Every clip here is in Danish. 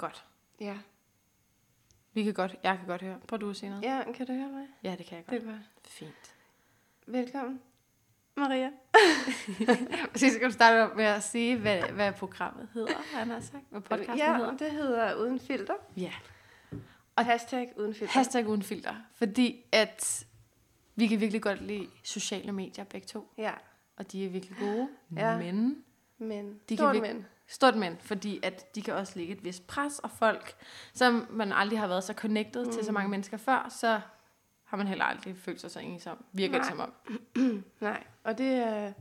Godt. Ja. Vi kan godt, jeg kan godt høre. Prøv du at sige noget. Ja, kan du høre mig? Ja, det kan jeg Det godt. er godt. Fint. Velkommen, Maria. Så skal du starte med at sige, hvad, hvad programmet hedder, han har sagt. Hvad podcasten ja, hedder. det hedder Uden Filter. Ja. Og hashtag Uden Filter. Hashtag uden filter. Fordi at vi kan virkelig godt lide sociale medier begge to. Ja, Og de er virkelig gode. Ja. Men men. De De kan Stort virke- men. Stort men, fordi at de kan også lægge et vist pres, og folk, som man aldrig har været så connected mm. til så mange mennesker før, så har man heller aldrig følt sig så ensom. Virker det som om. Nej, og det er,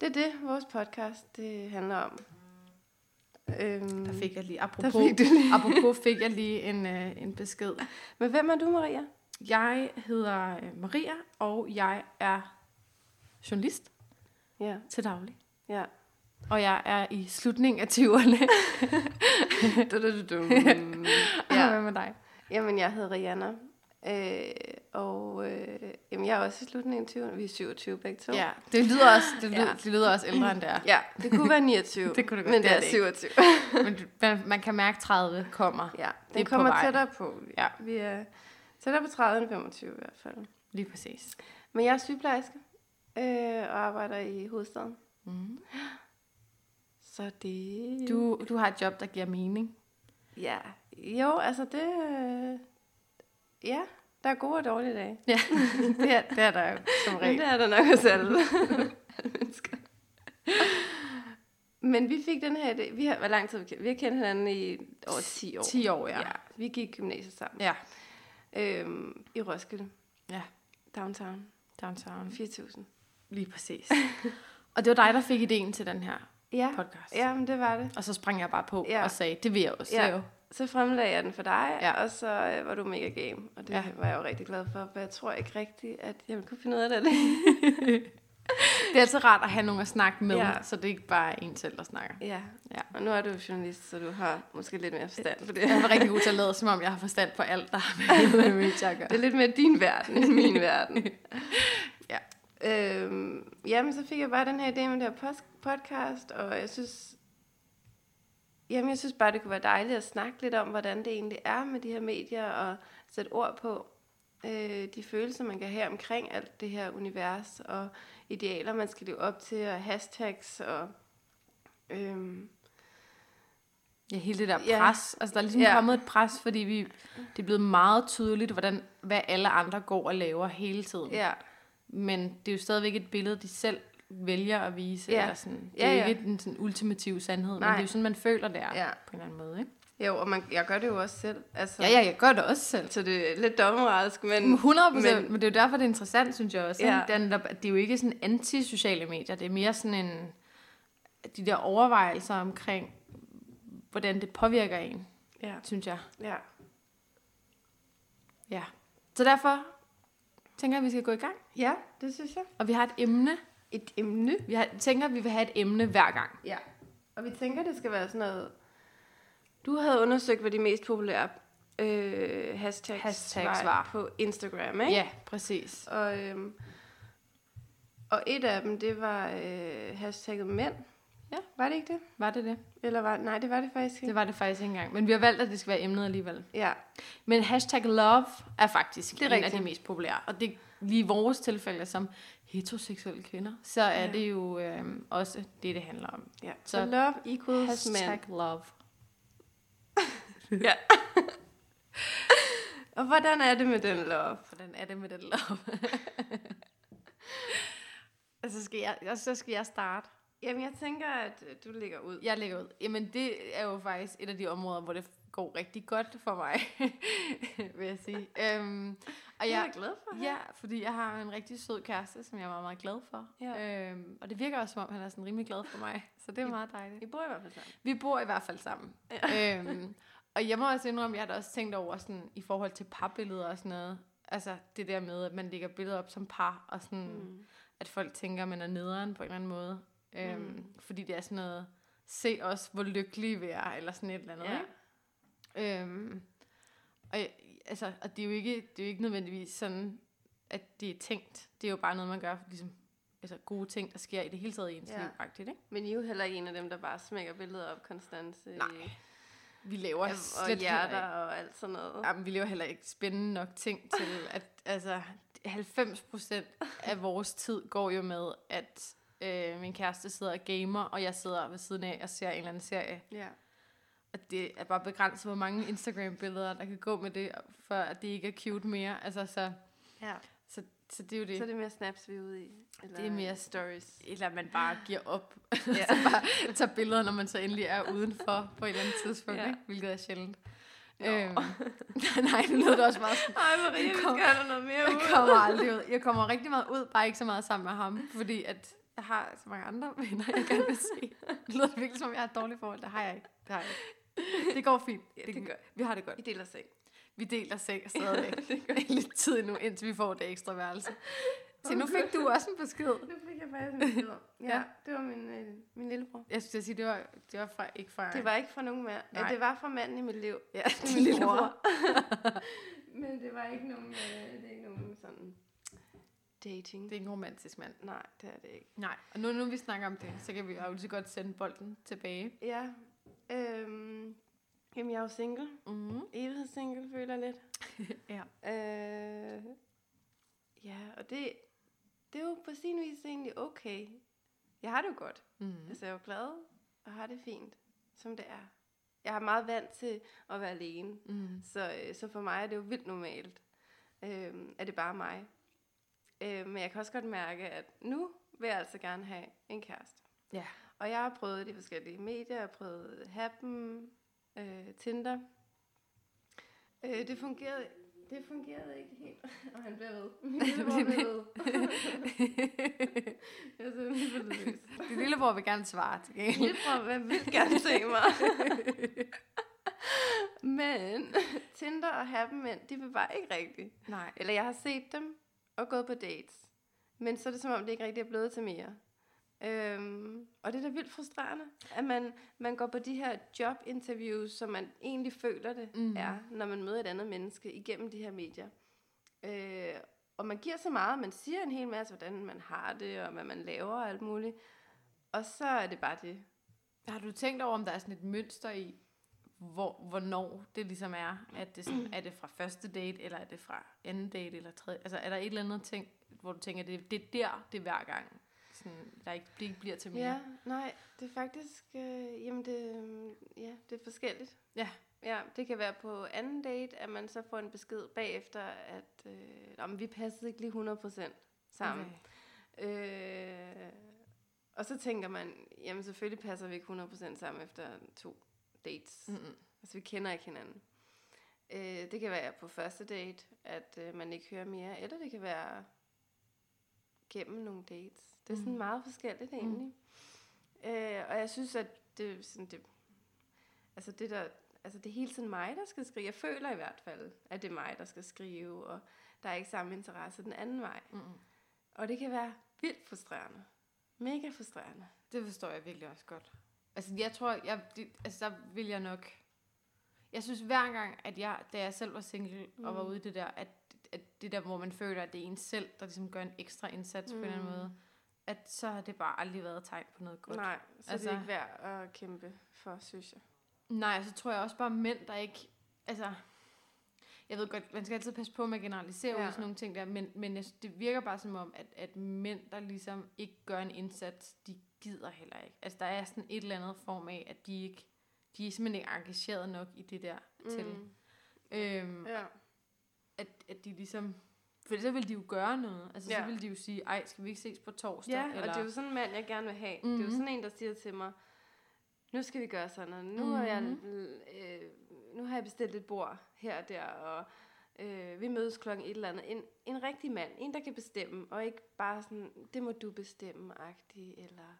det er det, vores podcast det handler om. Øhm, Der fik jeg lige, apropos, fik lige. apropos fik jeg lige en, øh, en besked. Men hvem er du, Maria? Jeg hedder øh, Maria, og jeg er journalist Ja, til daglig. ja. Og jeg er i slutningen af 20'erne. Du, du, du, du. ja. Hvad med dig? Jamen, jeg hedder Rihanna. Øh, og øh, jamen, jeg er også i slutningen af 20'erne. Vi er 27 begge to. Ja, det lyder også, det lyder, Ja. det lyder også ældre end det er. ja det kunne være 29. Det kunne det godt, Men det det er er det ikke. 27. Men man, man kan mærke, at 30 kommer. ja, Det den er på kommer vej. tættere på. Ja. Vi er tættere på 30 end 25 i hvert fald. Lige præcis. Men jeg er sygeplejerske øh, og arbejder i hovedstaden. Mm. Så det... Du, du har et job, der giver mening. Ja, jo, altså det... Øh, ja, der er gode og dårlige dage. Ja, det er, det er der jo som regel. det er der nok hos alle alle mennesker. Men vi fik den her idé. Vi har, hvor lang tid vi? Vi har kendt hinanden i over 10 år. 10 år, ja. ja. Vi gik i gymnasiet sammen. Ja, Øhm, I Roskilde. Ja. Downtown. downtown. 4000. Lige præcis. Og det var dig, der fik ideen til den her Ja, podcast. ja men det var det. Og så sprang jeg bare på Ja. og sagde, det vil jeg også Ja. Så fremlagde jeg den for dig, Ja. og så øh, var du mega game. Og det Ja. var jeg jo rigtig glad for, for jeg tror ikke rigtigt, at jeg ville kunne finde ud af det. Det er altid rart at have nogen at snakke med, Ja. så det er ikke bare en selv, der snakker. ja. Ja. og nu er du jo journalist, så du har måske lidt mere forstand på det. Jeg er rigtig god til at lade, som om jeg har forstand på alt, der har med medier at gøre. Det er lidt mere din verden end min verden. Ja. Øhm, jamen, så fik jeg bare den her idé med det her podcast, og jeg synes, jamen, jeg synes bare, det kunne være dejligt at snakke lidt om, hvordan det egentlig er med de her medier, og sætte ord på øh, de følelser, man kan have omkring alt det her univers, og idealer, man skal leve op til, og hashtags, og øhm, Ja, hele det der Ja. pres. Altså, der er ligesom Ja. kommet et pres, fordi vi, det er blevet meget tydeligt, hvordan, hvad alle andre går og laver hele tiden. ja, Men det er jo stadigvæk et billede, de selv vælger at vise. Ja. Eller sådan. Det Ja, er jo ja. ikke en sådan ultimativ sandhed, men Nej. det er jo sådan, man føler, det er Ja. på en eller anden måde. Ikke? jo, og man, jeg gør det jo også selv. Altså, Ja, ja, jeg gør det også selv. Så det er lidt dommeralsk, men... 100 procent, men, men- men det er jo derfor, det er interessant, synes jeg også. Ja. Ja. Den der, det er jo ikke sådan anti-sociale medier, det er mere sådan en, de der overvejelser omkring, hvordan det påvirker en, Ja, synes jeg. ja. Ja. Så derfor tænker jeg, at vi skal gå i gang. Ja, det synes jeg. Og vi har et emne. Et emne. Vi har, tænker, at vi vil have et emne hver gang. Ja. Og vi tænker, det skal være sådan noget... Du havde undersøgt, hvad de mest populære øh, hashtags, Hashtags var, på Instagram, ikke? Ja, præcis. Og, øhm, og et af dem, det var øh, hashtagget mænd. Ja. Var det ikke det? Var det det? Eller var Nej, det var det faktisk ikke. Det var det faktisk ikke engang. Men vi har valgt, at det skal være emnet alligevel. Ja, Men hashtag love er faktisk Det er en af rigtigt. de mest populære. Og det lige i vores tilfælde som heteroseksuelle kvinder, så er Ja. det jo øh, også det, det handler om. ja. Så Så, love equals Hashtag mænd. love. Ja. og hvordan er det med den love? Hvordan er det med den love? altså skal jeg, og så skal jeg starte. Jamen, jeg tænker, at øh, du ligger ud. Jeg lægger ud. Jamen, det er jo faktisk et af de områder, hvor det går rigtig godt for mig, vil jeg sige. Øhm, og Det er jeg, jeg glad for. Ja, fordi jeg har en rigtig sød kæreste, som jeg er meget, meget glad for. Ja. Øhm, og det virker også, som om han er sådan rimelig glad for mig. Så det er meget dejligt. I bor i hvert fald sammen. Vi bor i hvert fald sammen. Ja. Øhm, og jeg må også indrømme, jeg har også tænkt over sådan, i forhold til parbilleder og sådan noget. Altså det der med, at man lægger billeder op som par, og sådan, mm. at folk tænker, at man er nederen på en eller anden måde. Øhm, mm. Fordi det er sådan noget, se os, hvor lykkelige vi er, eller sådan et eller andet. Ja. Ikke? Øhm, og, altså, og det er jo ikke, det er jo ikke nødvendigvis sådan, at det er tænkt. Det er jo bare noget, man gør, ligesom altså, gode ting, der sker i det hele taget i ens Ja. liv, faktisk, ikke? Men I er jo heller ikke en af dem, der bare smækker billedet op konstant. øh, Nej. Vi laver og slet hjerter og alt sådan noget. jamen, vi laver heller ikke spændende nok ting til, at altså, 90 procent af vores tid går jo med, at øh, min kæreste sidder og gamer, og jeg sidder ved siden af og ser en eller anden serie. Ja. Og det er bare begrænset, hvor mange Instagram-billeder, der kan gå med det, for at det ikke er cute mere. Altså, så, ja. så, så det er jo det. Så er det mere snaps, vi er ude i. Eller Det er mere stories. Eller man bare giver op. Ja. så bare tager billeder, når man så endelig er udenfor på et eller andet tidspunkt, Ja. ikke? hvilket er sjældent. Nå. Øhm, nej, nu lyder det også meget sådan. Ej, Maria, vi skal have noget mere Jeg ud. kommer aldrig ud. Jeg kommer rigtig meget ud, bare ikke så meget sammen med ham, fordi at jeg har så mange andre venner, jeg gerne vil se. Det lyder virkelig som om, jeg har et dårligt forhold. Det har jeg ikke. Det har jeg ikke. Det går fint. Ja, det gør. Vi har det godt. I deler seng. Vi deler seng stadigvæk. det gør. Lidt tid nu, indtil vi får det ekstra værelse. Så nu fik du også en besked. Nu fik jeg faktisk en billede. Ja, Ja. det var min, øh, min lillebror. Jeg skulle sige, det var, det var fra, ikke fra... Det var ikke fra nogen mere. Ja, det var fra manden i mit liv. ja, Det min lillebror. Men det var ikke nogen, øh, det er ikke nogen sådan dating. Det er ikke romantisk mand. Nej, det er det ikke. Nej, og nu, nu vi snakker om det, så kan vi jo lige så godt sende bolden tilbage. Ja. Øhm, jamen, jeg er jo single. Mm-hmm. Evighedssingle, føler jeg lidt. Ja. Øh, ja, og det, det er jo på sin vis egentlig okay. Jeg har det jo godt. Mm-hmm. Altså, jeg er jo glad og har det fint, som det er. Jeg er meget vant til at være alene, Mm. så, øh, så for mig er det jo vildt normalt, øh, at det bare er mig. Øh, men jeg kan også godt mærke, at nu vil jeg altså gerne have en kæreste. Ja. Og jeg har prøvet de forskellige medier, jeg har prøvet Happen, øh, Tinder. Øh, det fungerede det fungerede ikke helt, og han bliver ved. Min lillebror bliver ved. jeg er simpelthen for løs. Din lillebror vil gerne svare til gengæld. lillebror vil vildt gerne se mig. Men Tinder og Happen, mænd, de vil bare ikke rigtigt. Nej. Eller jeg har set dem og gået på dates. Men så er det som om, det ikke rigtig er blevet til mere. Øhm, og det er da vildt frustrerende, at man, man går på de her jobinterviews, som man egentlig føler det mm. er, når man møder et andet menneske igennem de her medier. Øh, og man giver så meget, man siger en hel masse, hvordan man har det, og hvad man laver og alt muligt. Og så er det bare det. Har du tænkt over, om der er sådan et mønster i, hvor, hvornår det ligesom er? At det sådan, er det fra første date, eller er det fra anden date, eller tredje? Altså er der et eller andet ting, hvor du tænker, det, det er der, det er hver gang? Sådan, der ikke, det ikke bliver til mere? Ja, nej, det er faktisk, øh, jamen det, øh, ja, det er forskelligt. Ja. Ja, det kan være på anden date, at man så får en besked bagefter, at øh, om vi passede ikke lige 100% sammen. Okay. Øh, og så tænker man, jamen selvfølgelig passer vi ikke 100% sammen efter to dates. Mm. Mm-mm. Altså vi kender ikke hinanden. Øh, det kan være på første date, at øh, man ikke hører mere, eller det kan være gennem nogle dates. Det er sådan Mhm. meget forskelligt egentlig. Mm. Øh, og jeg synes, at det, sådan det, altså det der, altså det er hele tiden mig, der skal skrive. Jeg føler i hvert fald, at det er mig, der skal skrive, og der er ikke samme interesse den anden vej. Mm-mm. Og det kan være vildt frustrerende. Mega frustrerende. Det forstår jeg virkelig også godt. Altså, jeg tror, jeg, det, altså, der vil jeg nok... Jeg synes hver gang, at jeg, da jeg selv var single mm. og var Mm. ude i det der, at, at det der, hvor man føler, at det er en selv, der ligesom gør en ekstra indsats mm. på en eller anden Mm. måde, at så har det bare aldrig været tegn på noget godt. Nej, så altså, Altså- det er ikke værd at kæmpe for, synes jeg. Nej, så tror jeg også bare mænd, der ikke... Altså, jeg ved godt, man skal altid passe på med at generalisere ja. Ud sådan nogle ting der, men, men jeg, det virker bare som om, at, at mænd, der ligesom ikke gør en indsats, de gider heller ikke. Altså, der er sådan et eller andet form af, at de ikke... De er simpelthen ikke engageret nok i det der mm. til. Øhm, Ja. at, at de ligesom... For så vil de jo gøre noget. Altså, ja. Så vil de jo sige, ej, skal vi ikke ses på torsdag? ja, eller, og det er jo sådan en mand, jeg gerne vil have. Mm-hmm. Det er jo Mhm. sådan en, der siger til mig, nu skal vi gøre sådan, og nu, mm-hmm. har, jeg, Mhm. øh, nu har jeg bestilt et bord her og der, og øh, vi mødes klokken et eller andet. En, en rigtig mand, en, der kan bestemme, og ikke bare sådan, det må du bestemme-agtig, eller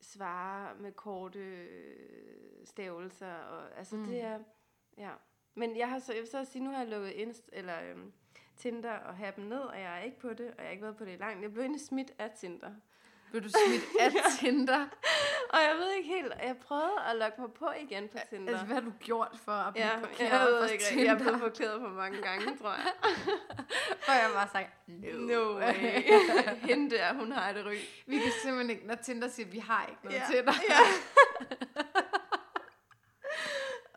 svare med korte øh, stavelser. Og, altså, Mm. mm. det er, ja. Men jeg har så, jeg vil så sige, nu har jeg lukket Inst, eller øhm, Tinder og Happen ned, og jeg er ikke på det, og jeg har ikke været på det i langt. Jeg blev egentlig smidt af Tinder. Vil du smidt af Tinder? Og jeg ved ikke helt, jeg prøvede at logge mig på igen på Tinder. Altså, hvad har du gjort for at blive ja, parkeret jeg ved ikke, rigtig. jeg er Tinder? blevet forklædet for mange gange, tror jeg. Og jeg bare sagt, no. No way. Hende der, hun har et ryg. Vi kan simpelthen ikke, når Tinder siger, at vi har ikke noget Ja. til dig. Ja.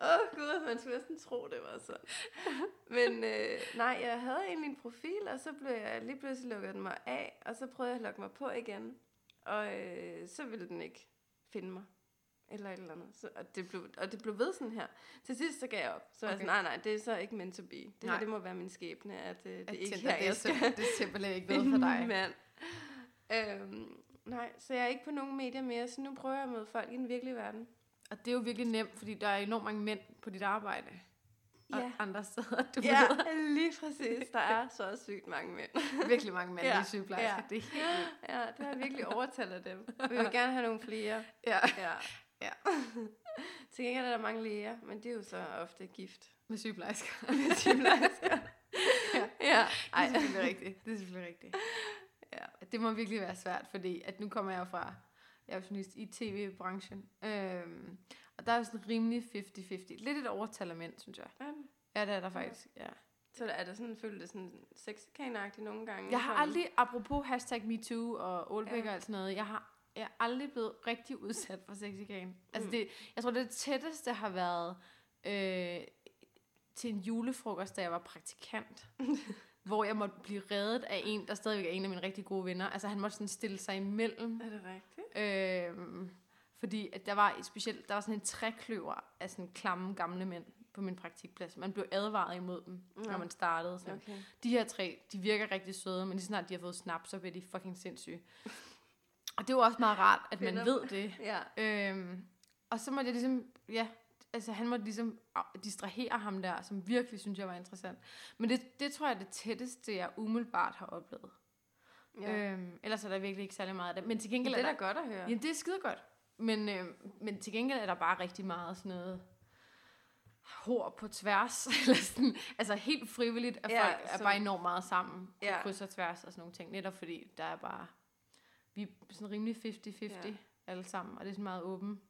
Åh oh, gud, man skulle næsten tro, det var sådan. Men øh, nej, jeg havde egentlig en profil, og så blev jeg lige pludselig lukket mig af, og så prøvede jeg at logge mig på igen. Og øh, så ville den ikke finde mig. Eller et eller andet. Så, og, det blev, og det blev ved sådan her. Til sidst så gav jeg op. Så okay. jeg sådan, nej, nej, det er så ikke meant to be. Det nej. her, det må være min skæbne, at øh, det At er ikke Tinder, her, det, er jeg skal det er simpelthen ikke noget for dig. mand. Øhm, nej, så jeg er ikke på nogen medier mere, så nu prøver jeg at møde folk i den virkelige verden. Og det er jo virkelig nemt, fordi der er enormt mange mænd på dit arbejde. Og Ja. andre steder, du Ja, ved. lige præcis. Der er så sygt mange mænd. Virkelig mange mænd, ja. I sygeplejersker. Ja. Det er helt. Ja, det har virkelig overtalt af dem. Vi vil gerne have nogle flere. Ja. Ja. Ja. Til gengæld er der mange læger, men det er jo så ofte gift. Med sygeplejersker. Sygeplejersker. Ja. ja. Ej, det er selvfølgelig rigtigt. Det er selvfølgelig rigtigt. Ja. Det må virkelig være svært, fordi at nu kommer jeg fra, jeg er jo journalist i tv-branchen, øhm, og der er sådan rimelig 50-50. Lidt et overtal af mænd, synes jeg. Ja, det er der faktisk, ja. Så er der sådan, føler det sådan sexkanagtigt nogle gange? Jeg har aldrig, apropos hashtag MeToo og Aalbæk Ja. ja. og alt sådan noget, jeg har, jeg er aldrig blevet rigtig udsat for sexikane. Altså Mm. det, jeg tror, det tætteste har været øh, til en julefrokost, da jeg var praktikant. hvor jeg måtte blive reddet af en, der stadigvæk er en af mine rigtig gode venner. Altså han måtte sådan stille sig imellem. Er det rigtigt? Øh, fordi at der var specielt, der var sådan en trækløver af sådan klamme gamle mænd på min praktikplads. Man blev advaret imod dem, Nå. når man startede. Sådan. Okay. De her tre, de virker rigtig søde, men lige snart de har fået snap, så bliver de fucking sindssyge. Og det jo også meget rart, at man ved det. Ja. Øhm, og så måtte jeg ligesom, ja, altså han måtte ligesom distrahere ham der, som virkelig synes jeg var interessant. Men det, det tror jeg er det tætteste, jeg umiddelbart har oplevet. ja. Ja. Øhm, ellers er der virkelig ikke særlig meget af det. Men til Men gengæld det er er da der, godt at høre. ja, det er skide godt. Men, øh, men til gengæld er der bare rigtig meget sådan noget hår på tværs. Eller sådan, altså helt frivilligt, at Ja, folk er som- bare enormt meget sammen på Ja. kryds og tværs og sådan nogle ting. Netop fordi der er bare, vi er sådan rimelig 50-50 Ja. ja. alle sammen, og det er sådan meget åben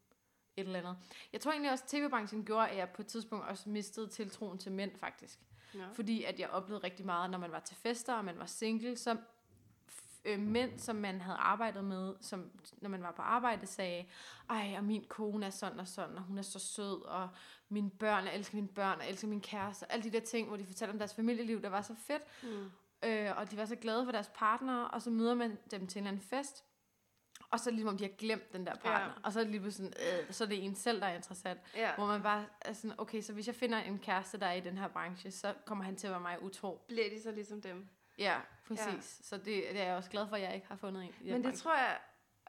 et eller andet. Jeg tror egentlig også, at tv-branchen gjorde, at jeg på et tidspunkt også mistede tiltroen til mænd faktisk. Nå. Fordi at jeg oplevede rigtig meget, når man var til fester, og man var single, så øh, mænd, som man havde arbejdet med, som når man var på arbejde, sagde, ej, og min kone er sådan og sådan, og hun er så sød, og mine børn, jeg elsker mine børn, og elsker min kæreste, og alle de der ting, hvor de fortalte om deres familieliv, der var så fedt, Mm. øh, og de var så glade for deres partner, og så møder man dem til en eller anden fest, og så ligesom om, de har glemt den der partner, Ja. og så er det lige sådan, øh, så er det en selv, der er interessant. Ja. Hvor man bare er sådan, okay, så hvis jeg finder en kæreste, der er i den her branche, så kommer han til at være mig utro. Bliver de så ligesom dem? Ja, præcis. Ja. Så det, det er jeg også glad for, at jeg ikke har fundet en. Men det branche. tror jeg,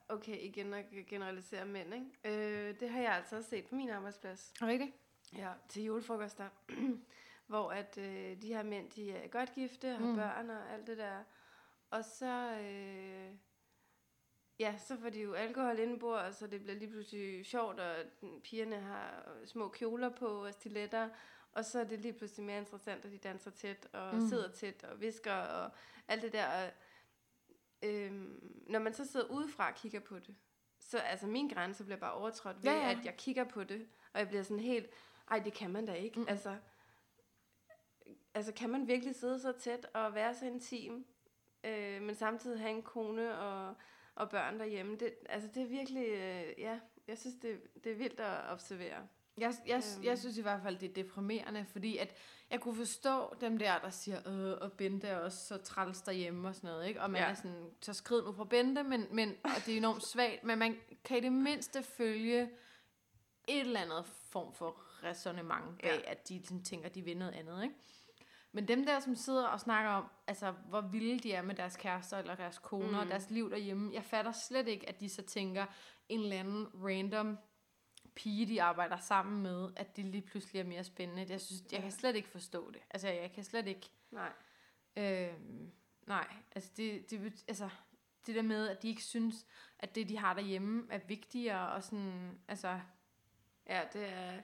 okay, igen at generalisere mænd, ikke? Øh, det har jeg altså også set på min arbejdsplads. Er rigtigt? Ja, til julefrokoster. hvor at øh, de her mænd, de er godt gifte, har mm. Børn og alt det der. Og så, øh, ja, så får de jo alkohol indenbord, så det bliver lige pludselig sjovt, og pigerne har små kjoler på og stiletter. Og så er det lige pludselig mere interessant, at de danser tæt og mm. Sidder tæt og visker og alt det der. Og, øhm, når man så sidder udefra og kigger på det, så altså min grænse bliver bare overtrådt ved, Ja, ja, at jeg kigger på det, og jeg bliver sådan helt, ej, det kan man da ikke. Mm. Altså, altså, kan man virkelig sidde så tæt og være så intim, øh, men samtidig have en kone og, og børn derhjemme? Det, altså, det er virkelig, øh, ja, jeg synes, det, det er vildt at observere. Jeg, jeg, Øhm. jeg synes i hvert fald, det er deprimerende, fordi at jeg kunne forstå dem der, der siger, øh, og Bente er også så træls derhjemme og sådan noget, ikke? Og man Ja. er sådan, så skrid nu fra Bente, men, men, og det er enormt svagt, men man kan i det mindste følge et eller andet form for resonemang bag, Ja. at de sådan, tænker, de vil noget andet, ikke? Men dem der, som sidder og snakker om, altså, hvor vilde de er med deres kærester eller deres koner. Mm. og deres liv derhjemme, jeg fatter slet ikke, at de så tænker, en eller anden random pige, de arbejder sammen med, at det lige pludselig er mere spændende. Jeg synes, jeg kan slet ikke forstå det. Altså, jeg kan slet ikke... Nej. Øh, nej, altså det, det, altså det der med, at de ikke synes, at det, de har derhjemme, er vigtigere, og sådan, altså, Ja, det er,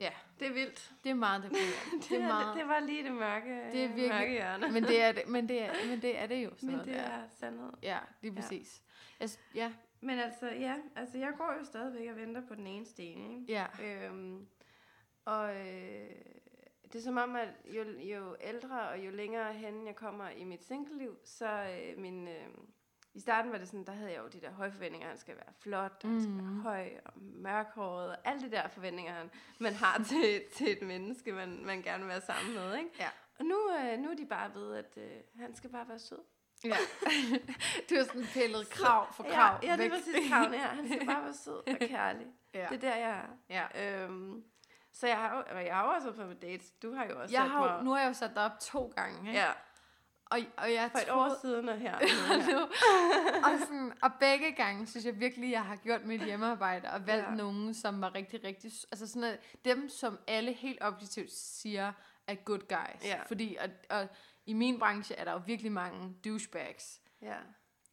ja, det er vildt. det er meget deprimerende. Det, er, det, det var lige det mørke, Det er virkelig- mørke hjørne. men, det er det, men, det er, men det er det jo. Sådan Men noget det der. er sandhed. Ja, lige Ja. præcis. Altså, ja, Men altså, ja, altså jeg går jo stadigvæk og venter på den ene sten, ikke? ja. Øhm, og øh, det er som om, at jo, jo ældre og jo længere hen jeg kommer i mit single-liv, så øh, min, øh, i starten var det sådan, der havde jeg jo de der høje forventninger, han skal være flot, han skal være Mhm. høj og mørkhåret, og alle de der forventninger, han, man har til, til et menneske, man, man gerne vil være sammen med, ikke? Ja. Og nu, øh, nu er de bare ved, at øh, han skal bare være sød. Ja. du har sådan pillet krav for krav Ja, ja det er væk. præcis kravene her. Han skal bare være sød og kærlig. Ja. Det er der, jeg er. ja. Øhm, så jeg har, jo, jeg har jo også været på dates. Du har jo også Jeg sat har, mig... nu har jeg jo sat dig op to gange, ikke? Ja, Og, og jeg for et troede, år siden og her. her. nu. og, sådan, og begge gange synes jeg virkelig, jeg har gjort mit hjemmearbejde og valgt Ja. ja. nogen, som var rigtig, rigtig... Altså sådan at dem, som alle helt objektivt siger er good guys. Ja. Fordi og, og i min branche er der jo virkelig mange douchebags. Ja.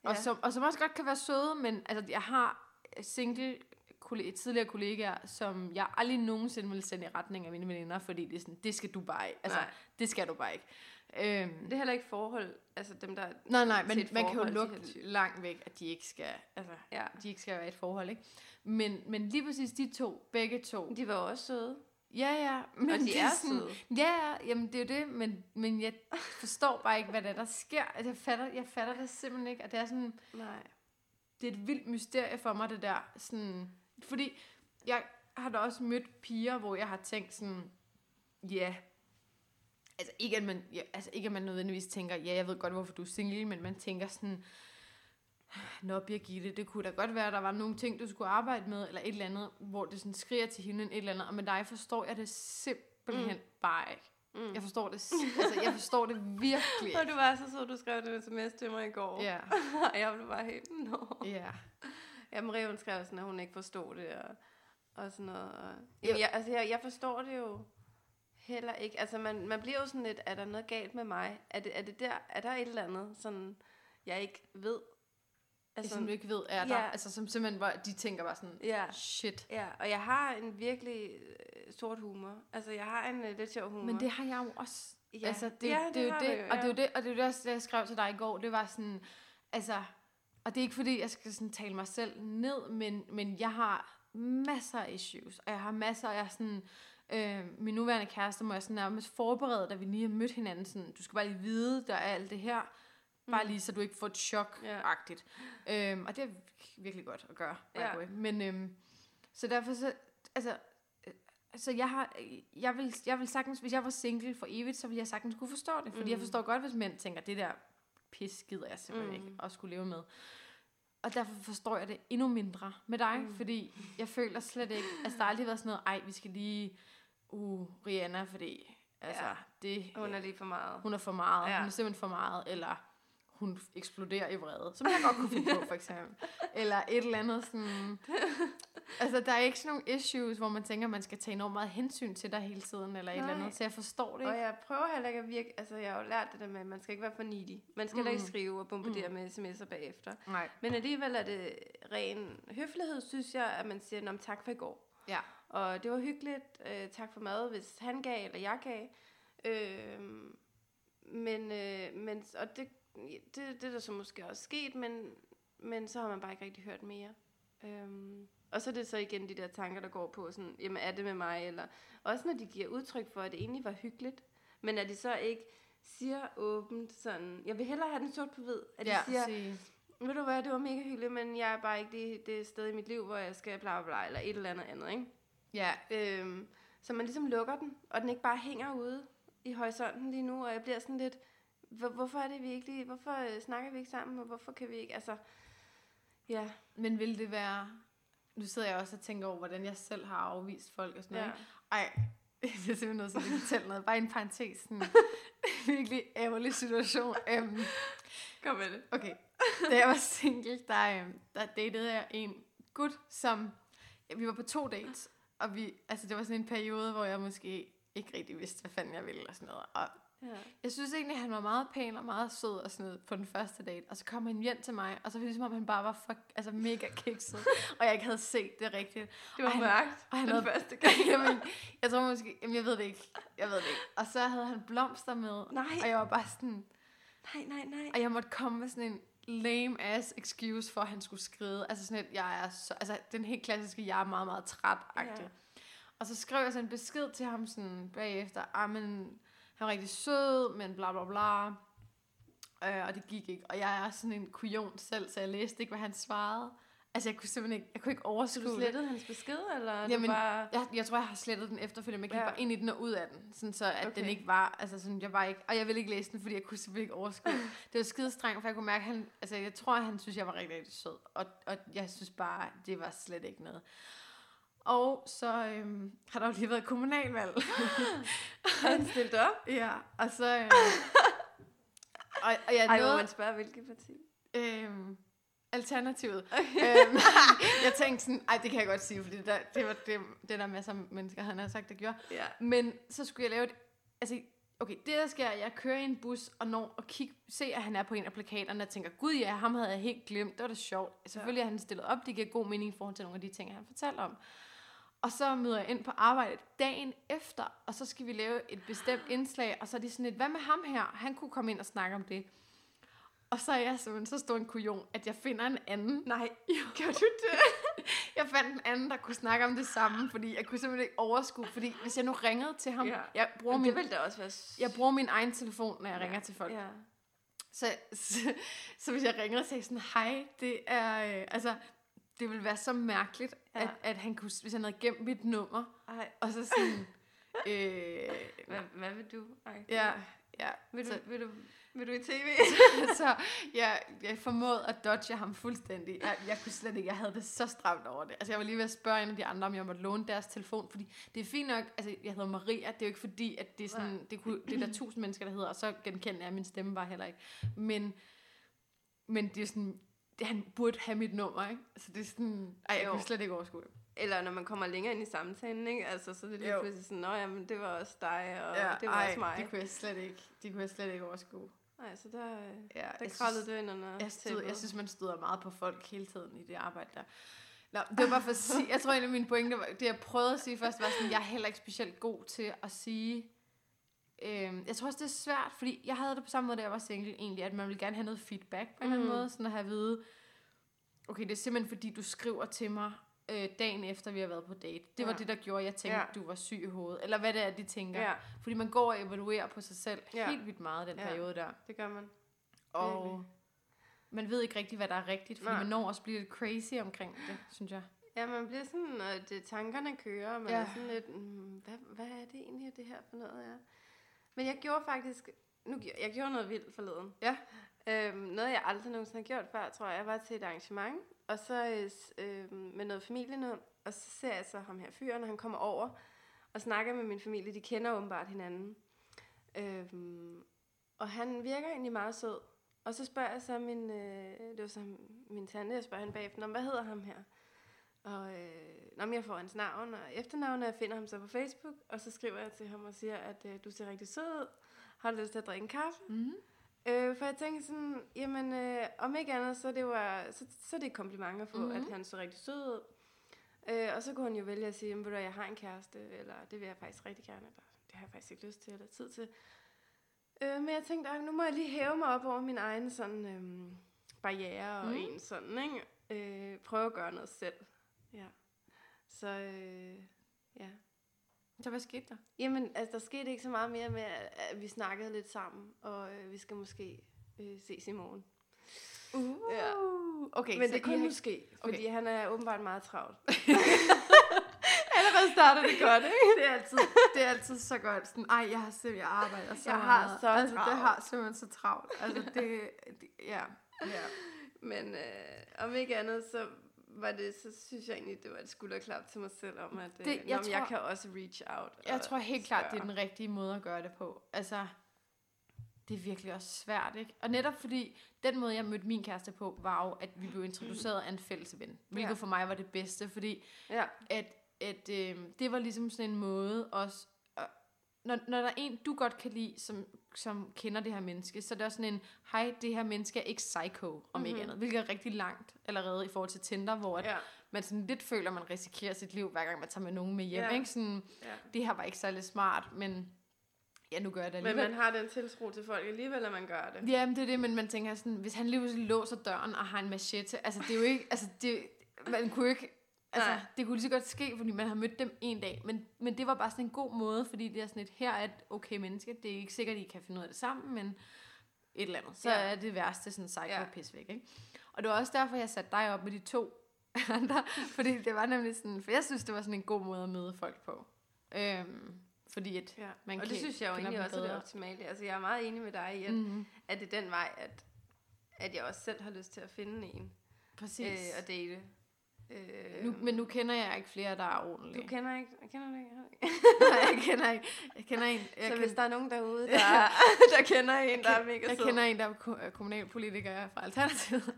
Og, Ja. som, og som også godt kan være søde, men altså, jeg har single kollega, tidligere kollegaer, som jeg aldrig nogensinde ville sende i retning af mine veninder, fordi det er sådan, det skal du bare ikke. Altså, Nej. det skal du bare ikke. Øhm, Det er heller ikke forhold, altså dem, der... Nej, nej, men man kan jo typer. langt væk, at de ikke skal, altså, Ja. de ikke skal være i et forhold, ikke? Men, men lige præcis de to, begge to, De var også søde. Ja, ja, men og de det er sådan, søde. Ja, ja, jamen det er jo det, men, men jeg forstår bare ikke, hvad der, er, der sker. Altså, jeg fatter, jeg fatter det simpelthen ikke, og det er sådan, Nej. det er et vildt mysterie for mig, det der, sådan, fordi jeg har da også mødt piger, hvor jeg har tænkt sådan, ja, altså ikke at man, ja, altså ikke at man nødvendigvis tænker, ja, jeg ved godt, hvorfor du er single, men man tænker sådan, Nå, Birgitte, det kunne da godt være, at der var nogle ting, du skulle arbejde med, eller et eller andet, hvor det sådan skriger til himlen et eller andet, og med dig forstår jeg det simpelthen mm. bare ikke. Mm. Jeg forstår det, altså jeg forstår det virkelig Og du var så sød, du skrev det sms til mig i går. Ja, og jeg blev bare helt, nå. ja. Ja, Marie, hun skrev sådan, at hun ikke forstod det, og, og sådan noget. Og, jamen, jeg, altså, jeg, jeg forstår det jo heller ikke. Altså, man, man bliver jo sådan lidt, er der noget galt med mig? Er, det, er, det der, er der et eller andet, sådan, jeg ikke ved? Altså, som du ikke ved, er der. ja. Altså, som simpelthen, hvor de tænker bare sådan, Ja, shit. ja, og jeg har en virkelig øh, sort humor. Altså, jeg har en øh, lidt sjov humor. Men det har jeg jo også. Ja. Altså, det, Ja, det, det det, er jo det, jo, og det er jo det, og det er jo det, også, jeg skrev til dig i går, det var sådan, altså, og det er ikke fordi, jeg skal sådan tale mig selv ned, men, men jeg har masser af issues, og jeg har masser, og jeg er sådan, øh, min nuværende kæreste må jeg sådan nærmest forberede, da vi lige har mødt hinanden, sådan, du skal bare lige vide, der er alt det her, bare lige så du ikke får et chok Ja. øhm, Og det er virkelig godt at gøre, by Ja. the way. Men øhm, så derfor så, altså, øh, så jeg har, jeg vil, jeg vil sagtens, hvis jeg var single for evigt, så ville jeg sagtens kunne forstå det. Fordi mm. jeg forstår godt, hvis mænd tænker, det der pis gider jeg simpelthen mm. ikke at skulle leve med. Og derfor forstår jeg det endnu mindre med dig, mm. fordi jeg føler slet ikke, altså der har aldrig været sådan noget, ej, vi skal lige, uh, Rihanna, fordi, altså, Ja. det, Hun er lige for meget. hun er for meget, ja. hun er simpelthen for meget, eller hun eksploderer i vrede, som jeg godt kunne finde på, for eksempel. Eller et eller andet sådan... Altså, der er ikke sådan nogle issues, hvor man tænker, man skal tage enormt meget hensyn til dig hele tiden, eller et eller Nej. andet, så jeg forstår det Og ikke. jeg prøver heller ikke at virke, altså jeg har jo lært det der med, at man skal ikke være for needy. Man skal mm. ikke skrive og bombardere mm. med sms'er bagefter. Nej. Men alligevel er det ren høflighed, synes jeg, at man siger, Nå, tak for i går. Ja. Og det var hyggeligt. Øh, tak for mad, hvis han gav, eller jeg gav. Øh, men, øh, men, og det, det, det er der så måske også sket, men, men så har man bare ikke rigtig hørt mere. Øhm, og så er det så igen de der tanker, der går på, sådan, jamen er det med mig? Eller, også når de giver udtryk for, at det egentlig var hyggeligt, men at de så ikke siger åbent sådan, jeg vil hellere have den sort på hvid, at de ja, siger, sige, ved du hvad, det var mega hyggeligt, men jeg er bare ikke det, det sted i mit liv, hvor jeg skal bla bla bla, eller et eller andet andet, ikke? ja, Øhm, så man ligesom lukker den, og den ikke bare hænger ude i horisonten lige nu, og jeg bliver sådan lidt, hvor, hvorfor er det vi ikke lige, hvorfor øh, snakker vi ikke sammen, og hvorfor kan vi ikke, altså, ja, men vil det være... Nu sidder jeg også og tænker over, hvordan jeg selv har afvist folk og sådan noget. ja. Ej, det er simpelthen noget, så jeg fortælle noget. Bare en parentes, sådan virkelig ærgerlig situation. Um, Kom med det. Okay, da jeg var single, der, øhm, der datede jeg en gut, som... Ja, vi var på to dates, og vi, altså, det var sådan en periode, hvor jeg måske ikke rigtig vidste, hvad fanden jeg ville og sådan noget. Og Ja. jeg synes egentlig, at han var meget pæn og meget sød og sådan noget på den første date. Og så kom han hjem til mig, og så var det ligesom, om han bare var fuck, altså mega kikset, og jeg ikke havde set det rigtigt. Det var Og han- mørkt og han den havde- første gang. jamen, jeg tror måske, jamen, jeg ved det ikke. Jeg ved det ikke. Og så havde han blomster med, Nej. og jeg var bare sådan, Nej, nej, nej. og jeg måtte komme med sådan en lame ass excuse for, at han skulle skride. Altså sådan et, jeg er så, altså den helt klassiske, jeg er meget, meget træt Ja. Og så skrev jeg sådan en besked til ham sådan bagefter, ah, men han var rigtig sød, men bla bla bla. Øh, og det gik ikke. Og jeg er sådan en kujon selv, så jeg læste ikke, hvad han svarede. Altså, jeg kunne simpelthen ikke, jeg kunne ikke overskue du det. slettede hans besked, eller er Jamen, bare... Jeg, jeg tror, jeg har slettet den efterfølgende, men jeg gik Ja. bare ind i den og ud af den, sådan så at okay. den ikke var, altså sådan, jeg var ikke, og jeg ville ikke læse den, fordi jeg kunne simpelthen ikke overskue. det var skide strengt, for jeg kunne mærke, at han, altså jeg tror, at han synes, jeg var rigtig, rigtig sød, og, og jeg synes bare, det var slet ikke noget. Og så øhm, har der jo lige været kommunalvalg. Han stillede op? ja, og så... Øhm, og, og jeg Ej, må man spørge, hvilket parti? øhm, alternativet. øhm, jeg tænkte sådan, ej, det kan jeg godt sige, fordi det der, det var det, det der masser af mennesker, han havde sagt, der gjorde. Ja. Men så skulle jeg lave et... Altså, okay, det der sker, er, jeg kører i en bus og når at kigge, se, at han er på en af plakaterne, og tænker, gud ja, ham havde jeg helt glemt, det var da sjovt. Selvfølgelig er han stillet op, det giver god mening i forhold til nogle af de ting, han fortalte om. Og så møder jeg ind på arbejde dagen efter, og så skal vi lave et bestemt indslag, og så er de sådan lidt, hvad med ham her? Han kunne komme ind og snakke om det. Og så er jeg simpelthen så stor en kujon, at jeg finder en anden. Nej, Gør du det? jeg fandt en anden, der kunne snakke om det samme, fordi jeg kunne simpelthen ikke overskue, fordi hvis jeg nu ringede til ham, Ja. ja. jeg, bruger min, det også være... jeg bruger min egen telefon, når jeg ringer til folk. Ja. Så, så, så hvis jeg ringer og siger sådan, hej, det er, øh, altså, det ville være så mærkeligt, Ja. ja. at, at han kunne, hvis han havde gemt mit nummer, Ej, og så sådan, øh, hvad, hvad vil du? Ej, ja, ja. Vil du, Så, vil du, vil du i tv? så jeg, jeg formåede at dodge ham fuldstændig. Jeg, jeg kunne slet ikke, jeg havde det så stramt over det. Altså jeg var lige ved at spørge en af de andre, om jeg måtte låne deres telefon, fordi det er fint nok, altså jeg hedder Maria, det er jo ikke fordi, at det er sådan, det, kunne, det er der tusind mennesker, der hedder, og så genkender jeg min stemme bare heller ikke. Men, men det er sådan, han burde have mit nummer, ikke? Så det er sådan, ej, jeg Jo. kunne slet ikke overskue det. Eller når man kommer længere ind i samtalen, ikke? Altså, så er det lige Jo. pludselig sådan, nå jamen, det var også dig, og det var ej, også mig. det kunne jeg slet ikke, det kunne jeg slet ikke overskue. Nej, så der, Ja, der kravlede du ind under Jeg, tæppet. jeg synes, man støder meget på folk hele tiden i det arbejde der. Nå, det var bare for at sige, jeg tror en af mine pointer, var, det jeg prøvede at sige først, var sådan, jeg er heller ikke specielt god til at sige, øhm, jeg tror også, det er svært, fordi jeg havde det på samme måde, da jeg var single egentlig, at man vil gerne have noget feedback på en eller anden Mhm. måde, sådan at have at vide, okay, det er simpelthen fordi, du skriver til mig øh, dagen efter, vi har været på date. Det var Ja. det, der gjorde, at jeg tænkte, Ja. du var syg i hovedet, eller hvad det er, de tænker. Ja, Fordi man går og evaluerer på sig selv Ja. helt vildt meget den Ja. periode der. det gør man. Og Virkelig. man ved ikke rigtig, hvad der er rigtigt, fordi Nej. man når også bliver lidt crazy omkring det, synes jeg. Ja, man bliver sådan, og det, tankerne kører, og man Ja. er sådan lidt, mm, hvad, hvad er det egentlig, det her for noget, ja. Men jeg gjorde faktisk, nu, jeg gjorde noget vildt forleden. Ja. Øhm, noget, jeg aldrig nogensinde har gjort før, tror jeg. Jeg var til et arrangement, og så øh, s- øh, med noget familie noget, og så ser jeg så ham her fyren, og han kommer over og snakker med min familie. De kender åbenbart hinanden. Øhm, og han virker egentlig meget sød. Og så spørger jeg så min, øh, det var så min tante, jeg spørger hende bagefter, "Nå, hvad hedder ham her? Og øh, nå, men jeg får hans navn og efternavn, og jeg finder ham så på Facebook, og så skriver jeg til ham og siger, at øh, du ser rigtig sød ud. Har du lyst til at drikke en kaffe? Mm. Øh, for jeg tænker sådan, jamen øh, om ikke andet, så, det var, så, så er det et kompliment at få, Mhm. mm-hmm. at han så rigtig sød ud. Øh, og så kunne han jo vælge at sige, jamen, ved du, hvad, jeg har en kæreste, eller det vil jeg faktisk rigtig gerne, eller det har jeg faktisk ikke lyst til, eller tid til. Øh, men jeg tænkte, "Ej, nu må jeg lige hæve mig op over min egen sådan, øh, barriere og Mhm. en sådan, ikke? Øh, prøve at gøre noget selv. Så øh, ja. Så hvad skete der? Jamen, altså, der skete ikke så meget mere med, at vi snakkede lidt sammen, og øh, vi skal måske øh, ses i morgen. Uh. Ja. Okay, Men så det kunne måske, fordi Okay. han er åbenbart meget travlt. Allerede starter det godt, ikke? det er altid, det er altid så godt. Sådan, ej, jeg har simpelthen jeg arbejder så Jeg har meget. så altså, det travlt. har simpelthen så travlt. Altså, det, det ja. ja. Men øh, om ikke andet, så var det, så synes jeg egentlig, det var et skulderklap til mig selv om, at øh, Det- det, jeg jeg, jeg tror- kan også reach out. Jeg tror helt klart, det er den rigtige måde at gøre det på. Altså, det er virkelig også svært, ikke? Og netop fordi, den måde, jeg mødte min kæreste på, var jo, at vi blev introduceret af en fælles ven. Hvilket Ja. for mig var det bedste, fordi Ja, at, at øh, det var ligesom sådan en måde også, øh, når, når der er en, du godt kan lide, som, som kender det her menneske, så er det også sådan en, hej, det her menneske er ikke psycho, om mm-hmm. ikke Mhm. andet. Hvilket er rigtig langt allerede i forhold til Tinder, hvor at ja, man sådan lidt føler, at man risikerer sit liv, hver gang man tager med nogen med hjem. Ja. Ikke? Sådan, ja. det her var ikke særlig smart, men ja, nu gør jeg det Men alligevel. man har den tiltro til folk alligevel, at man gør det. Ja, men det er det, men man tænker sådan, hvis han lige pludselig låser døren og har en machete, altså det er jo ikke, altså det, man kunne ikke, altså Nej. det kunne lige så godt ske, fordi man har mødt dem en dag, men, men det var bare sådan en god måde, fordi det er sådan et, her er et okay menneske, det er ikke sikkert, at I kan finde ud af det sammen, men et eller andet, så Ja. er det værste sådan psycho Ja. pis væk, ikke? Og det var også derfor, jeg satte dig op med de to andre, fordi det var nemlig sådan, for jeg synes, det var sådan en god måde at møde folk på. Øhm, fordi at Ja. man og det kan- synes jeg jo egentlig også er det optimale. Altså, jeg er meget enig med dig i, at, Mhm. at det er den vej, at, at jeg også selv har lyst til at finde en Præcis. øh, og date. Øh, nu, men nu kender jeg ikke flere, der er ordentlige. du kender ikke, jeg kender du ikke? Nej, jeg kender ikke. Jeg kender en. Jeg, så kan, hvis der er nogen derude, der, der kender en, der er mega jeg sød. kender en, der er ko- er kommunalpolitiker fra Alternativet.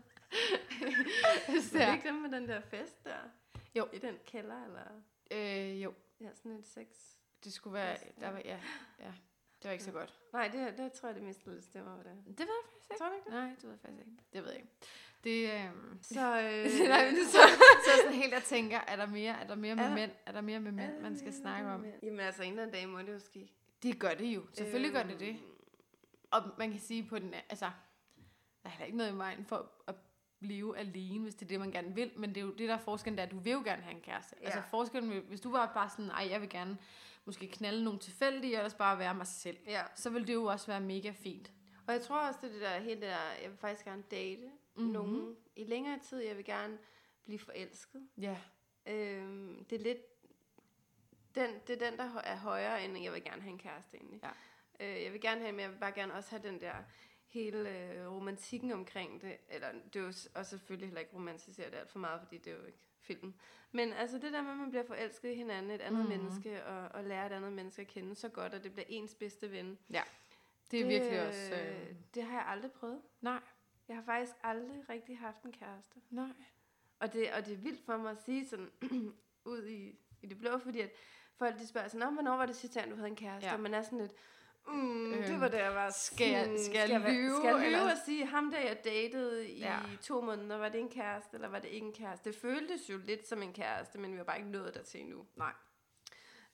Var det ikke dem med den der fest der? Jo. I den kælder, eller? øh, jo, Ja, sådan et sex. det skulle være... Der var, ja, ja, det var ikke så godt. Nej, det, det tror jeg, det mistede lidt stemmer på det. Det ved jeg faktisk ikke. Tror du ikke? Nej, det ved jeg faktisk ikke. Det ved jeg ikke. Det, øhm, Så, øh, Nej, men det så, så sådan helt, jeg tænker, er der mere, er der mere med Er der- mænd? Er der mere med mænd, man skal snakke om? Jamen altså, en eller anden dag må det jo ske. Det gør det jo. Selvfølgelig gør det det. Øhm, Og man kan sige på den, altså, der er heller ikke noget i vejen for at leve alene, hvis det er det, man gerne vil, men det er jo det, der er forskellen, det er, at du vil jo gerne have en kæreste. Ja. Altså forskellen, hvis du var bare sådan, ej, jeg vil gerne måske knalde nogle tilfældige, ellers bare være mig selv, Ja, så vil det jo også være mega fint. og jeg tror også, det er det der helt der, jeg vil faktisk gerne date. Mm-hmm. nogen i længere tid. Jeg vil gerne blive forelsket. Ja, Øhm, det er lidt, den, det er den, der er højere, end jeg vil gerne have en kæreste egentlig. Ja. Øh, jeg vil gerne have, men jeg vil bare gerne også have den der hele øh, romantikken omkring det. Eller det er jo s- og selvfølgelig heller ikke romantisere det alt for meget, fordi det er jo ikke film. Men altså det der med, at man bliver forelsket i hinanden, et andet Mhm. mm-hmm. menneske, og, og lærer et andet menneske at kende så godt, at det bliver ens bedste ven. det er virkelig også... Øh, Det har jeg aldrig prøvet. nej, Jeg har faktisk aldrig rigtig haft en kæreste. nej. Og det, og det er vildt for mig at sige sådan ud i, i det blå, fordi at folk de spørger sådan, "Nå, hvornår var det sidste gang, du havde en kæreste? Ja. Og man er sådan lidt, mm, Øhm, det var da jeg var skal jeg- sådan, skal jeg lyve, Skal jeg lyve eller?" og sige, ham der jeg datede i ja. to måneder, var det en kæreste, eller var det ikke en kæreste? Det føltes jo lidt som en kæreste, men vi har bare ikke nået dertil endnu. Nej.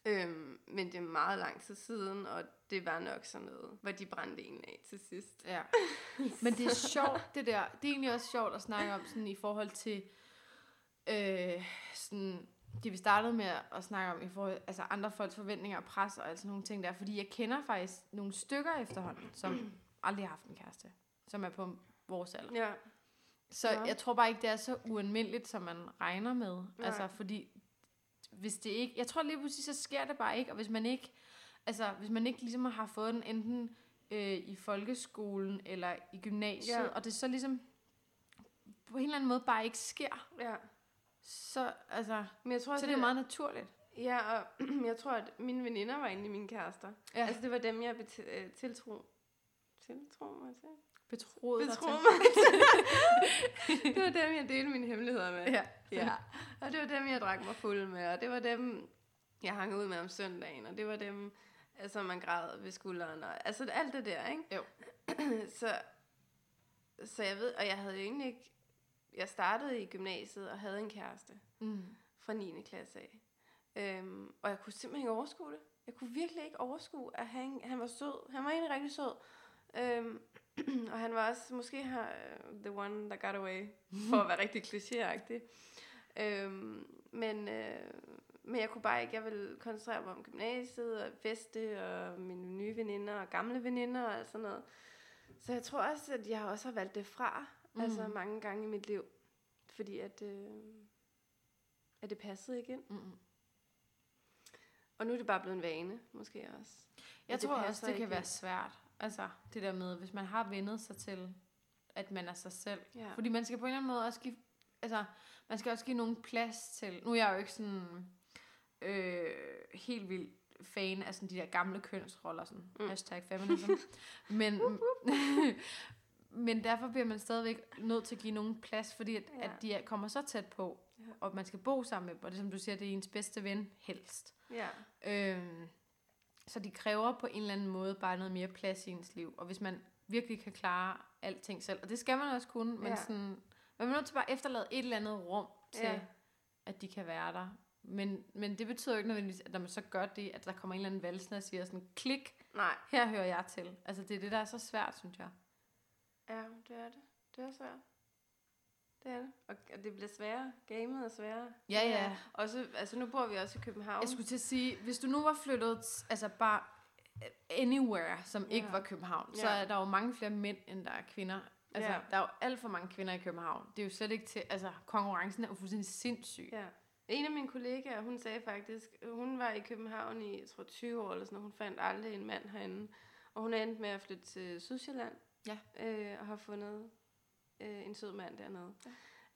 Øhm, men det er meget lang tid siden, og det var nok sådan noget, hvor de brændte en af til sidst. Ja. Men det er sjovt, det der. Det er egentlig også sjovt at snakke om sådan i forhold til øh, sådan, det vi startede med at snakke om i forhold, altså andre folks forventninger og pres og alt sådan nogle ting der. Fordi jeg kender faktisk nogle stykker efterhånden, som aldrig har haft en kæreste, som er på vores alder. Ja, Så Ja. jeg tror bare ikke, det er så ualmindeligt, som man regner med. Nej. Altså, fordi hvis det ikke... Jeg tror lige pludselig, så sker det bare ikke. Og hvis man ikke, altså, hvis man ikke ligesom har fået den enten øh, i folkeskolen eller i gymnasiet, Ja. og det så ligesom på en eller anden måde bare ikke sker, ja. så, altså, Men jeg tror, så er det jo meget naturligt. Ja, og jeg tror, at mine veninder var egentlig mine kærester. Ja. Altså, det var dem, jeg bet- øh, tiltro. Tiltro mig til? Betroet dig Betro til. mig til. det var dem, jeg delte mine hemmeligheder med. Ja. ja. Og det var dem, jeg drak mig fuld med. Og det var dem, jeg hang ud med om søndagen. Og det var dem, altså, man græd ved skulderen. Og, altså, alt det der, ikke? Jo. så, så jeg ved, og jeg havde jo egentlig ikke... Jeg startede i gymnasiet og havde en kæreste Mm. fra 9. klasse af. Øhm, og jeg kunne simpelthen ikke overskue det. Jeg kunne virkelig ikke overskue, at han, han var sød. Han var egentlig rigtig sød. Øhm, og han var også måske her, uh, the one that got away, for at være rigtig klichéagtig. Øhm, men, øh, men jeg kunne bare ikke, jeg ville koncentrere mig om gymnasiet og feste og mine nye veninder og gamle veninder og alt sådan noget. Så jeg tror også, at jeg også har valgt det fra, mm. altså mange gange i mit liv. Fordi at, øh, at det passede ikke ind. Mm. Og nu er det bare blevet en vane, måske også. Jeg det tror også, det kan ikke være ind. svært. Altså, det der med, hvis man har vendet sig til, at man er sig selv. Ja. Fordi man skal på en eller anden måde også give, altså, man skal også give nogen plads til, nu er jeg jo ikke sådan øh, helt vild fan af sådan de der gamle kønsroller, sådan mm. Hashtag feminism. men, men derfor bliver man stadigvæk nødt til at give nogen plads, fordi at, ja. At de er, kommer så tæt på, Ja. og man skal bo sammen med dem, og det som du siger, det er ens bedste ven helst. Ja. Øhm, så de kræver på en eller anden måde bare noget mere plads i ens liv. Og hvis man virkelig kan klare alting selv, og det skal man også kunne, men Ja. sådan, man er nødt til bare at efterlade et eller andet rum til, Ja. at de kan være der. Men, men det betyder jo ikke nødvendigvis, at når man så gør det, at der kommer en eller anden valsende og siger sådan, klik, Nej. her hører jeg til. Altså det er det, der er så svært, synes jeg. Ja, det er det. Det er svært. Det er det. Og og det bliver sværere. Gamet er sværere. Ja, ja. Og så, altså nu bor vi også i København. Jeg skulle til at sige, hvis du nu var flyttet, altså bare anywhere, som ikke Ja. var København, så Ja. er der jo mange flere mænd, end der er kvinder. Altså, Ja. der er jo alt for mange kvinder i København. Det er jo slet ikke til, altså, konkurrencen er jo fuldstændig sindssyg. Ja. En af mine kollegaer, hun sagde faktisk, hun var i København i, jeg tror, 20 år eller sådan noget. Hun fandt aldrig en mand herinde. Og hun er endt med at flytte til Sydsjælland. Ja. Øh, og har fundet øh, en sød mand dernede.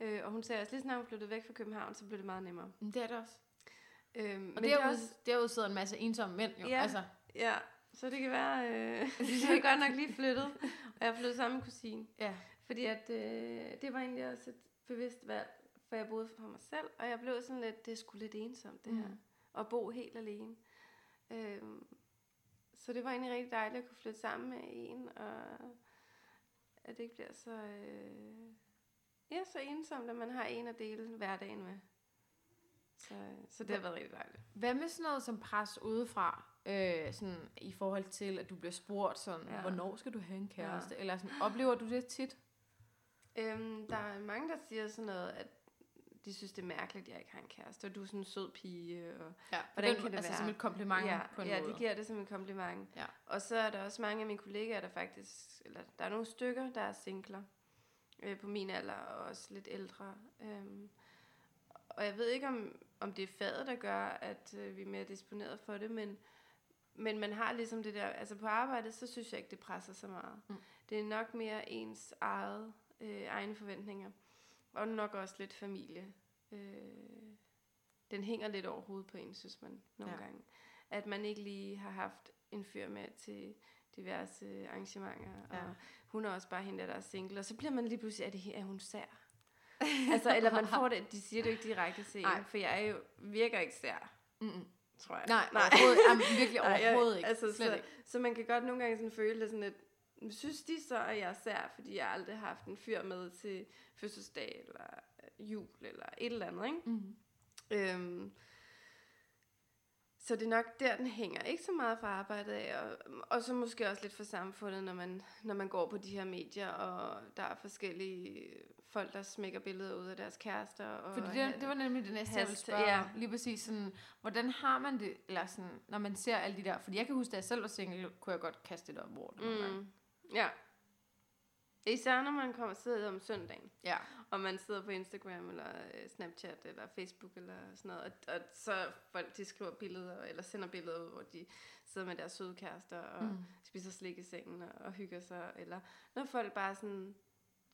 Ja. Øh, og hun sagde også, lige snart hun flyttede væk fra København, så blev det meget nemmere. Men det er det også. Øh, Og derude, derude sidder en masse ensomme mænd jo. Ja. Altså, Ja, så det kan være, øh, jeg er godt nok lige flyttet. Og jeg er flyttet sammen med kusine. ja. Fordi at, øh, det var egentlig også et bevidst valg, for jeg boede for mig selv, og jeg blev sådan lidt, det er sgu lidt ensomt det her, Mm. at bo helt alene. Øhm, så det var egentlig rigtig dejligt at kunne flytte sammen med en, og at det ikke bliver så, øh, ja, så ensomt, at man har en at dele hverdagen med. Så, så det har været rigtig dejligt. Hvad med sådan noget som pres udefra? Øh, sådan, I forhold til, at du bliver spurgt sådan, ja. Hvornår skal du have en kæreste? Ja. Eller sådan, oplever du det tit? Øhm, der er mange, der siger sådan noget, at de synes, det er mærkeligt, at jeg ikke har en kæreste, og du er sådan en sød pige, og Ja, Hvordan kan det altså, være? som et kompliment ja, på en ja, måde. de giver det som en kompliment. Ja. Og så er der også mange af mine kollegaer, der faktisk, eller der er nogle stykker, der er singler øh, på min alder, og også lidt ældre. Øhm, og jeg ved ikke, om, om det er faget, der gør, at øh, vi er mere disponeret for det, men, men man har ligesom det der, altså på arbejdet, så synes jeg ikke, det presser så meget. Mm. Det er nok mere ens eget, øh, egne forventninger, og nok også lidt familie. Øh, den hænger lidt over hovedet på en, synes man nogle Ja. gange. At man ikke lige har haft en fyr med til diverse arrangementer, og Ja. hun er også bare hende, der er single, og så bliver man lige pludselig, er, det, er hun sær? altså, eller man får det, de siger det jo ikke direkte til en, for jeg er jo, virker ikke sær, Mm-mm. tror jeg. Nej, Nej. overhovedet, jamen, virkelig Nej, jeg- overhovedet ikke. Altså, Slet så, ikke. så man kan godt nogle gange sådan føle det sådan lidt, "Men synes de så, at jeg er sær, fordi jeg aldrig har haft en fyr med til fødselsdag, eller øh, jul, eller et eller andet, ikke? Mm. Øhm, så det er nok der, den hænger. Ikke så meget fra arbejdet af, og, og så måske også lidt for samfundet, når man, når man går på de her medier, og der er forskellige folk, der smækker billeder ud af deres kærester. Og Fordi det, det var nemlig det næste, jeg ville spørge ja. Lige præcis sådan, hvordan har man det, eller sådan, når man ser alle de der, fordi jeg kan huske, da jeg selv var single, kunne jeg godt kaste det op over det. Mm. Ja. Især når man kommer sidder om søndagen, Ja. og man sidder på Instagram, eller øh, Snapchat, eller Facebook, eller sådan noget, og, og så folk, de skriver billeder, eller sender billeder ud, hvor de sidder med deres søde kærester, og Mm. spiser slik i sengen, og, og hygger sig, eller når folk bare sådan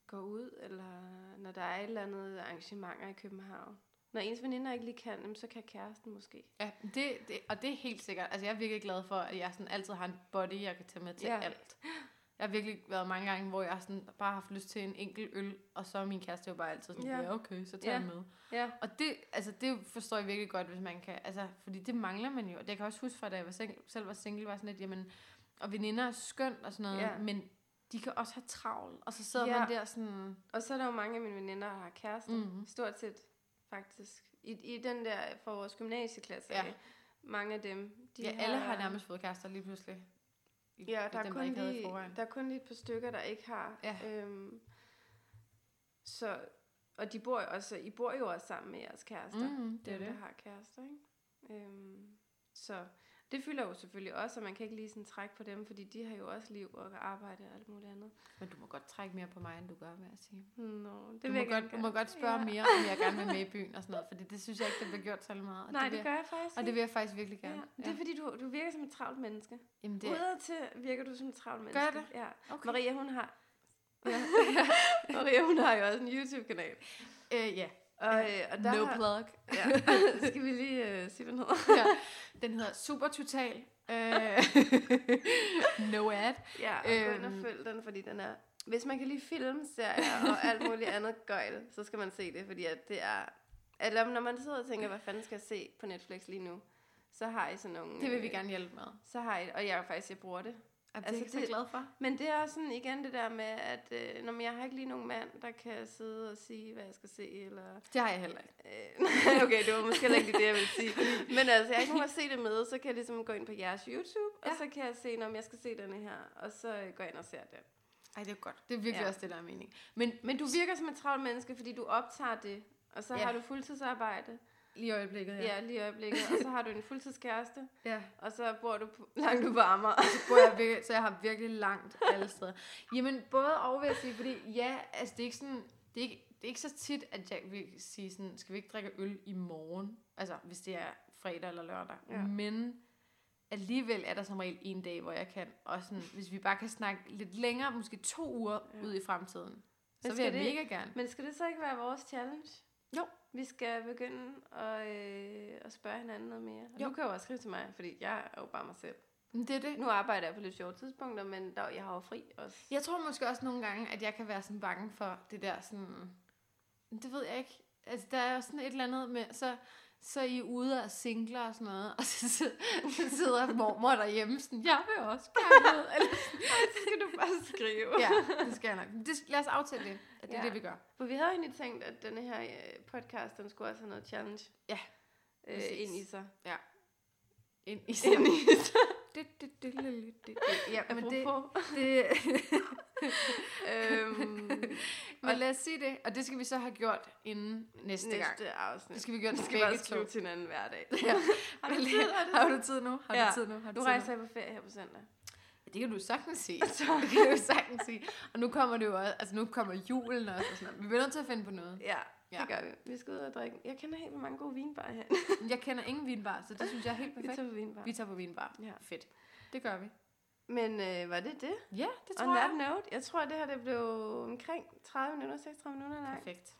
går ud, eller når der er et eller andet arrangementer i København. Når ens veninder ikke lige kan, så kan kæresten måske. Ja, det, det, og det er helt sikkert. Altså, jeg er virkelig glad for, at jeg sådan altid har en body, jeg kan tage med til Ja. alt. Jeg har virkelig været mange gange, hvor jeg har sådan bare haft lyst til en enkelt øl, og så er min kæreste jo bare altid sådan, ja, Ja. okay, så tager Ja. jeg med. Ja. Og det, altså, det forstår jeg virkelig godt, hvis man kan, altså, fordi det mangler man jo. Det jeg kan også huske fra, da jeg var single, selv var single, var sådan lidt, jamen, og veninder er skønt og sådan noget, Ja. men de kan også have travlt, og så sidder Ja. man der sådan, Og så er der jo mange af mine veninder, der har kærester. Mhm. Stort set, faktisk. I, I den der, for vores gymnasieklasse, Ja. mange af dem, de ja, alle har nærmest fået kærester lige pludselig. I- Ja, der er, dem, kun ikke havde i lige, der er kun lige et par stykker, der ikke har. Ja. Øhm, så, og de bor jo også, I bor jo også sammen med jeres kærester. Mhm, det er dem, det. der har kærester, ikke? Øhm, så det fylder jo selvfølgelig også, og man kan ikke lige sådan trække på dem, fordi de har jo også liv og arbejde og alt muligt andet. Men du må godt trække mere på mig, end du gør, vil jeg sige. Nå, det Du vil må, jeg godt, gerne du må godt spørge Ja. ja. mere, om jeg gerne vil med i byen og sådan noget, fordi det synes jeg ikke, det bliver gjort så meget. Og Nej, det, det vil, gør jeg faktisk Og det vil jeg faktisk virkelig Ja, gerne. det er fordi, du, du virker som et travlt menneske. Jamen, Det... det, Udad til virker du som et travlt menneske. Gør det? Ja. okay. Maria, hun har... Ja. Maria, hun har jo også en YouTube-kanal. Øh, ja, Og, øh, og der no har... plug. Ja. Skal vi lige øh, sige, hvad den hedder? ja. Den hedder Super Total. Øh, no ad. Ja, og gå ind og Øhm. følg den, fordi den er... Hvis man kan lide film, serier og alt muligt andet gøjl, så skal man se det, fordi at det er... Eller når man sidder og tænker, hvad fanden skal jeg se på Netflix lige nu, så har I sådan nogle... Det vil vi øh, gerne hjælpe med. Så har I, og jeg er faktisk, jeg bruger det. Er det Altså, ikke så det- glad for? Men det er også sådan igen det der med, at øh, når jeg har ikke lige nogen mand, der kan sidde og sige, hvad jeg skal se, eller... Det har jeg heller ikke. Øh, okay, det var måske heller ikke lige det, jeg ville sige. Men altså, jeg har ikke nogen at se det med, så kan jeg ligesom gå ind på jeres YouTube, ja. Ja. og så kan jeg se, om jeg skal se denne her, og så øh, går jeg ind og ser den. Ej, det er godt. Det er virkelig Ja. også det, der er mening. Men, Men du virker som et travlt menneske, fordi du optager det, og så Ja. har du fuldtidsarbejde, Lige i øjeblikket, Ja. ja, lige i øjeblikket. Og så har du en fuldtidskæreste, ja. og så bor du på, langt ude på Amager. Så, bor jeg virkelig, så jeg har virkelig langt alle steder. Jamen, både og vil jeg sige, fordi ja, altså det er ikke sådan, det er ikke, det er ikke så tit, at jeg vil sige sådan, skal vi ikke drikke øl i morgen? Altså, hvis det er fredag eller lørdag. Ja. Men alligevel er der som regel en dag, hvor jeg kan, og sådan, hvis vi bare kan snakke lidt længere, måske to uger Ja. ud i fremtiden, så vil jeg det- mega gerne. Men skal det så ikke være vores challenge? Jo. Vi skal begynde at, øh, at spørge hinanden noget mere. Og Jo. du kan jo også skrive til mig, fordi jeg er jo bare mig selv. Det er det. Nu arbejder jeg på lidt sjove tidspunkter, men der, jeg har jo fri også. Jeg tror måske også nogle gange, at jeg kan være sådan bange for det der sådan... Det ved jeg ikke. Altså, der er jo sådan et eller andet med... Så, så er I ude og singler og sådan noget, og så, sidder- så sidder mormor derhjemme sådan, jeg vil også gerne ud. Eller, så skal du bare skrive. ja, det skal jeg nok. Det, lad os aftale det, at det er Ja. det, vi gør. For vi havde egentlig tænkt, at denne her øh, podcast, den skulle også have noget challenge Ja, øh, ind i sig. Ind i Ind i sig. Det, det, det, det, det, det. Ja, men det, det, øhm, men lad os sige det, og det skal vi så have gjort inden næste, næste gang. afsnit. Det skal vi gøre til skal begge to. til hinanden hver dag. Ja. Har du tid? Har du Har du tid nu? Har Ja. du tid nu? Har du Nu rejser jeg på ferie her på søndag. Ja, det kan du sagtens sige. det kan du sagtens sige. Og nu kommer det jo også, altså nu kommer julen også og sådan noget. Vi bliver nødt til at finde på noget. Ja, Ja. det gør vi. Vi skal ud og drikke. Jeg kender helt mange gode vinbarer her. Jeg kender ingen vinbar, så det synes jeg er helt Vi perfekt. tager på vinbar. Vi tager på vinbar. Ja. Fedt. Det gør vi. Men øh, var det det? Ja, det On tror that jeg. note, jeg tror, det her det blev omkring 30 minutter, 36 minutter langt. Perfekt.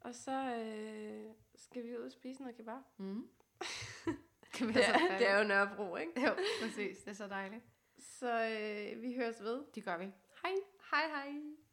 Og så øh, skal vi ud og spise noget kebab. Mm. kan vi Det er, det er jo Nørrebro, ikke? Jo, præcis. Det er så dejligt. Så øh, vi høres ved. Det gør vi. Hej. Hej hej.